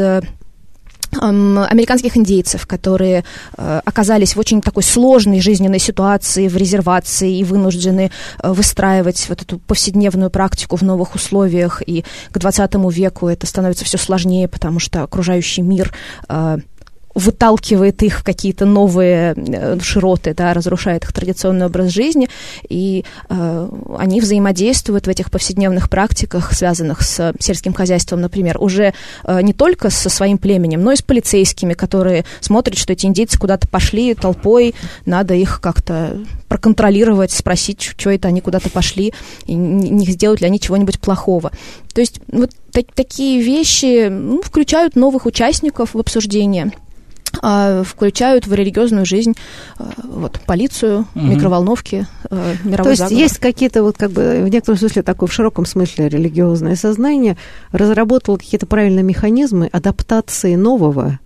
Speaker 2: Американских индейцев, которые э, оказались в очень такой сложной жизненной ситуации, в резервации и вынуждены э, выстраивать вот эту повседневную практику в новых условиях. И к 20 веку это становится все сложнее, потому что окружающий мир э, выталкивает их в какие-то новые э, широты, да, разрушает их традиционный образ жизни, и э, они взаимодействуют в этих повседневных практиках, связанных с сельским хозяйством, например, уже э, не только со своим племенем, но и с полицейскими, которые смотрят, что эти индейцы куда-то пошли толпой, надо их как-то проконтролировать, спросить, что это они куда-то пошли, и не сделают ли они чего-нибудь плохого. То есть вот так, такие вещи ну, включают новых участников в обсуждение. А, включают в религиозную жизнь а, вот, полицию, угу. микроволновки, а, мировой
Speaker 1: То есть
Speaker 2: заговор.
Speaker 1: есть какие-то вот как бы в некотором смысле такое в широком смысле религиозное сознание разработало какие-то правильные механизмы адаптации нового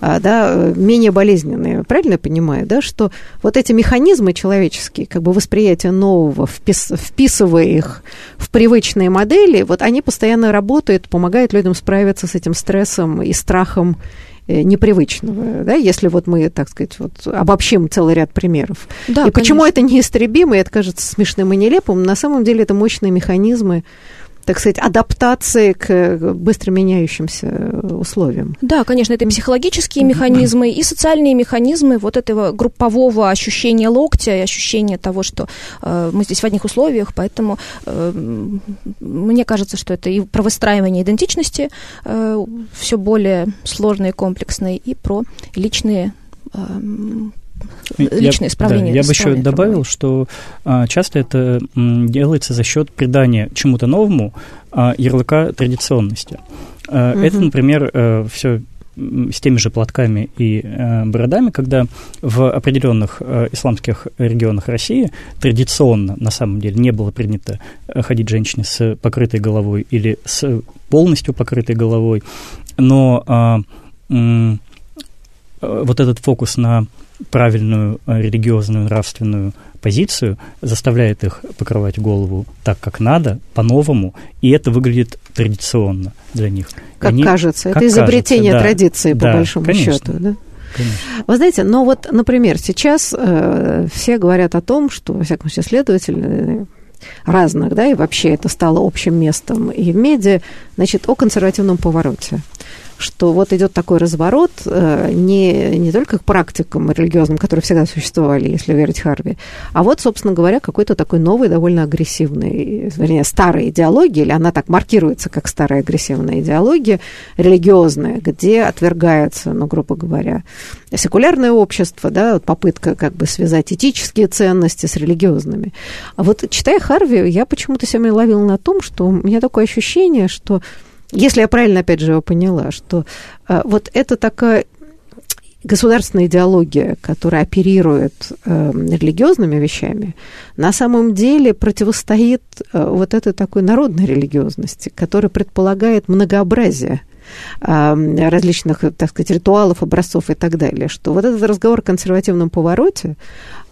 Speaker 1: да, менее болезненные. Правильно я понимаю, да, что вот эти механизмы человеческие, как бы восприятие нового, впис, вписывая их в привычные модели, вот они постоянно работают, помогают людям справиться с этим стрессом и страхом Э, непривычного, да, если вот мы, так сказать, вот обобщим целый ряд примеров. Да, и почему это неистребимо, и это кажется смешным и нелепым, на самом деле это мощные механизмы так сказать, адаптации к быстро меняющимся условиям.
Speaker 2: Да, конечно, это психологические механизмы и социальные механизмы вот этого группового ощущения локтя и ощущения того, что э, мы здесь в одних условиях, поэтому э, мне кажется, что это и про выстраивание идентичности э, все более сложное и комплексное, и про личные личное исправление.
Speaker 3: Да, я бы еще добавил, что а, часто это м, делается за счет придания чему-то новому а, ярлыка традиционности. А, угу. Это, например, а, э, все с теми же платками и э, бородами, когда в определенных э, исламских регионах России традиционно, на самом деле, не было принято э, ходить женщине с покрытой головой или с полностью покрытой головой, но э, вот этот фокус на правильную э, религиозную, нравственную позицию, заставляет их покрывать голову так, как надо, по-новому, и это выглядит традиционно для них.
Speaker 1: Как Они, кажется, как это изобретение кажется, традиции, да, по большому конечно. счету, да? Конечно. Вы знаете, но вот, например, сейчас э, все говорят о том, что, во всяком случае, следователи э, разных, да, и вообще это стало общим местом и в медиа, значит, о консервативном повороте что вот идет такой разворот э, не, не только к практикам религиозным, которые всегда существовали, если верить Харви, а вот, собственно говоря, какой-то такой новый, довольно агрессивный, вернее, старая идеология, или она так маркируется как старая агрессивная идеология, религиозная, где отвергается, ну, грубо говоря, секулярное общество, да, попытка как бы связать этические ценности с религиозными. А вот читая Харви, я почему-то себя ловила на том, что у меня такое ощущение, что если я правильно, опять же, его поняла, что э, вот это такая государственная идеология, которая оперирует э, религиозными вещами, на самом деле противостоит э, вот этой такой народной религиозности, которая предполагает многообразие э, различных, так сказать, ритуалов, образцов и так далее, что вот этот разговор о консервативном повороте,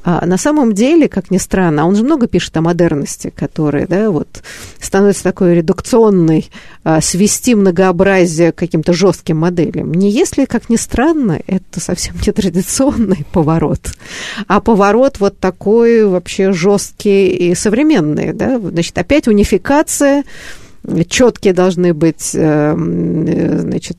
Speaker 1: а на самом деле, как ни странно, а он же много пишет о модерности, которая, да, вот, становится такой редукционной, а, свести многообразие к каким-то жестким моделям. Не если, как ни странно, это совсем не традиционный поворот, а поворот вот такой вообще жесткий и современный, да, значит, опять унификация, четкие должны быть, э, значит,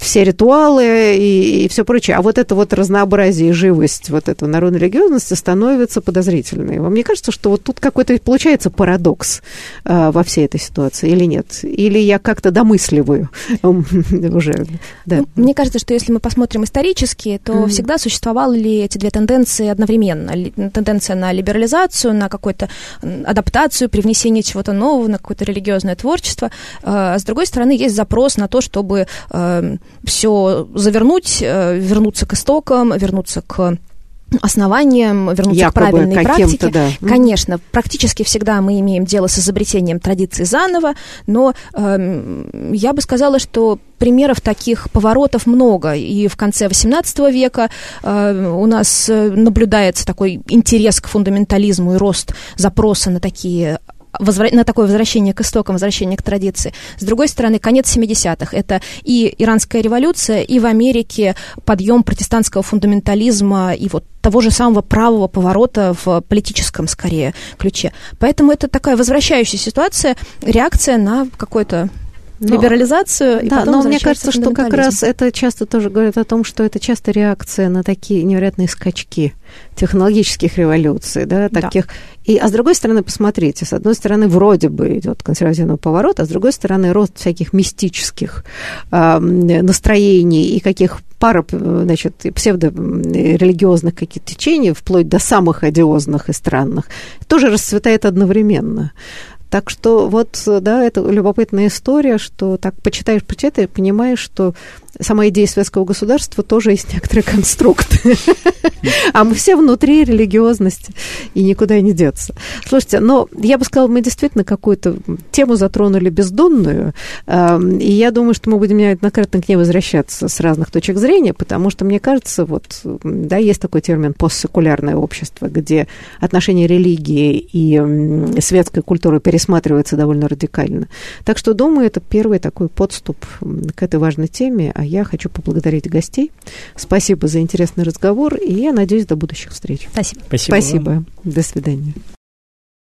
Speaker 1: все ритуалы и, и все прочее. А вот это вот разнообразие и живость вот этого народной религиозности становится подозрительной. Вам не кажется, что вот тут какой-то получается парадокс э, во всей этой ситуации или нет? Или я как-то домысливаю уже?
Speaker 2: Да. Ну, мне кажется, что если мы посмотрим исторически, то mm-hmm. всегда существовали ли эти две тенденции одновременно. Тенденция на либерализацию, на какую-то адаптацию, привнесение чего-то нового, на какое-то религиозное творчество. Э, а с другой стороны, есть запрос на то, чтобы все завернуть, э, вернуться к истокам, вернуться к основанием, вернуться Якобы к правильной практике. Да. Конечно, практически всегда мы имеем дело с изобретением традиции заново, но э, я бы сказала, что примеров таких поворотов много. И в конце XVIII века э, у нас э, наблюдается такой интерес к фундаментализму и рост запроса на такие возвра- на такое возвращение к истокам, возвращение к традиции. С другой стороны, конец 70-х. Это и иранская революция, и в Америке подъем протестантского фундаментализма и вот того же самого правого поворота в политическом, скорее, ключе. Поэтому это такая возвращающая ситуация, реакция на какой-то но, либерализацию.
Speaker 1: Да, но мне кажется, что как раз это часто тоже говорит о том, что это часто реакция на такие невероятные скачки технологических революций, да, таких. Да. И, а с другой стороны, посмотрите, с одной стороны, вроде бы идет консервативный поворот, а с другой стороны, рост всяких мистических э, настроений и каких пара, значит, псевдорелигиозных каких-то течений, вплоть до самых одиозных и странных, тоже расцветает одновременно. Так что вот, да, это любопытная история, что так почитаешь, почитаешь, понимаешь, что сама идея светского государства тоже есть некоторый конструкт. А мы все внутри религиозности, и никуда не деться. Слушайте, но я бы сказала, мы действительно какую-то тему затронули бездонную, эм, и я думаю, что мы будем неоднократно к ней возвращаться с разных точек зрения, потому что, мне кажется, вот, да, есть такой термин постсекулярное общество, где отношения религии и светской культуры пересматриваются довольно радикально. Так что, думаю, это первый такой подступ к этой важной теме, а я хочу поблагодарить гостей. Спасибо за интересный разговор, и я надеюсь, до будущих встреч.
Speaker 2: Спасибо.
Speaker 3: Спасибо.
Speaker 1: Спасибо. До свидания.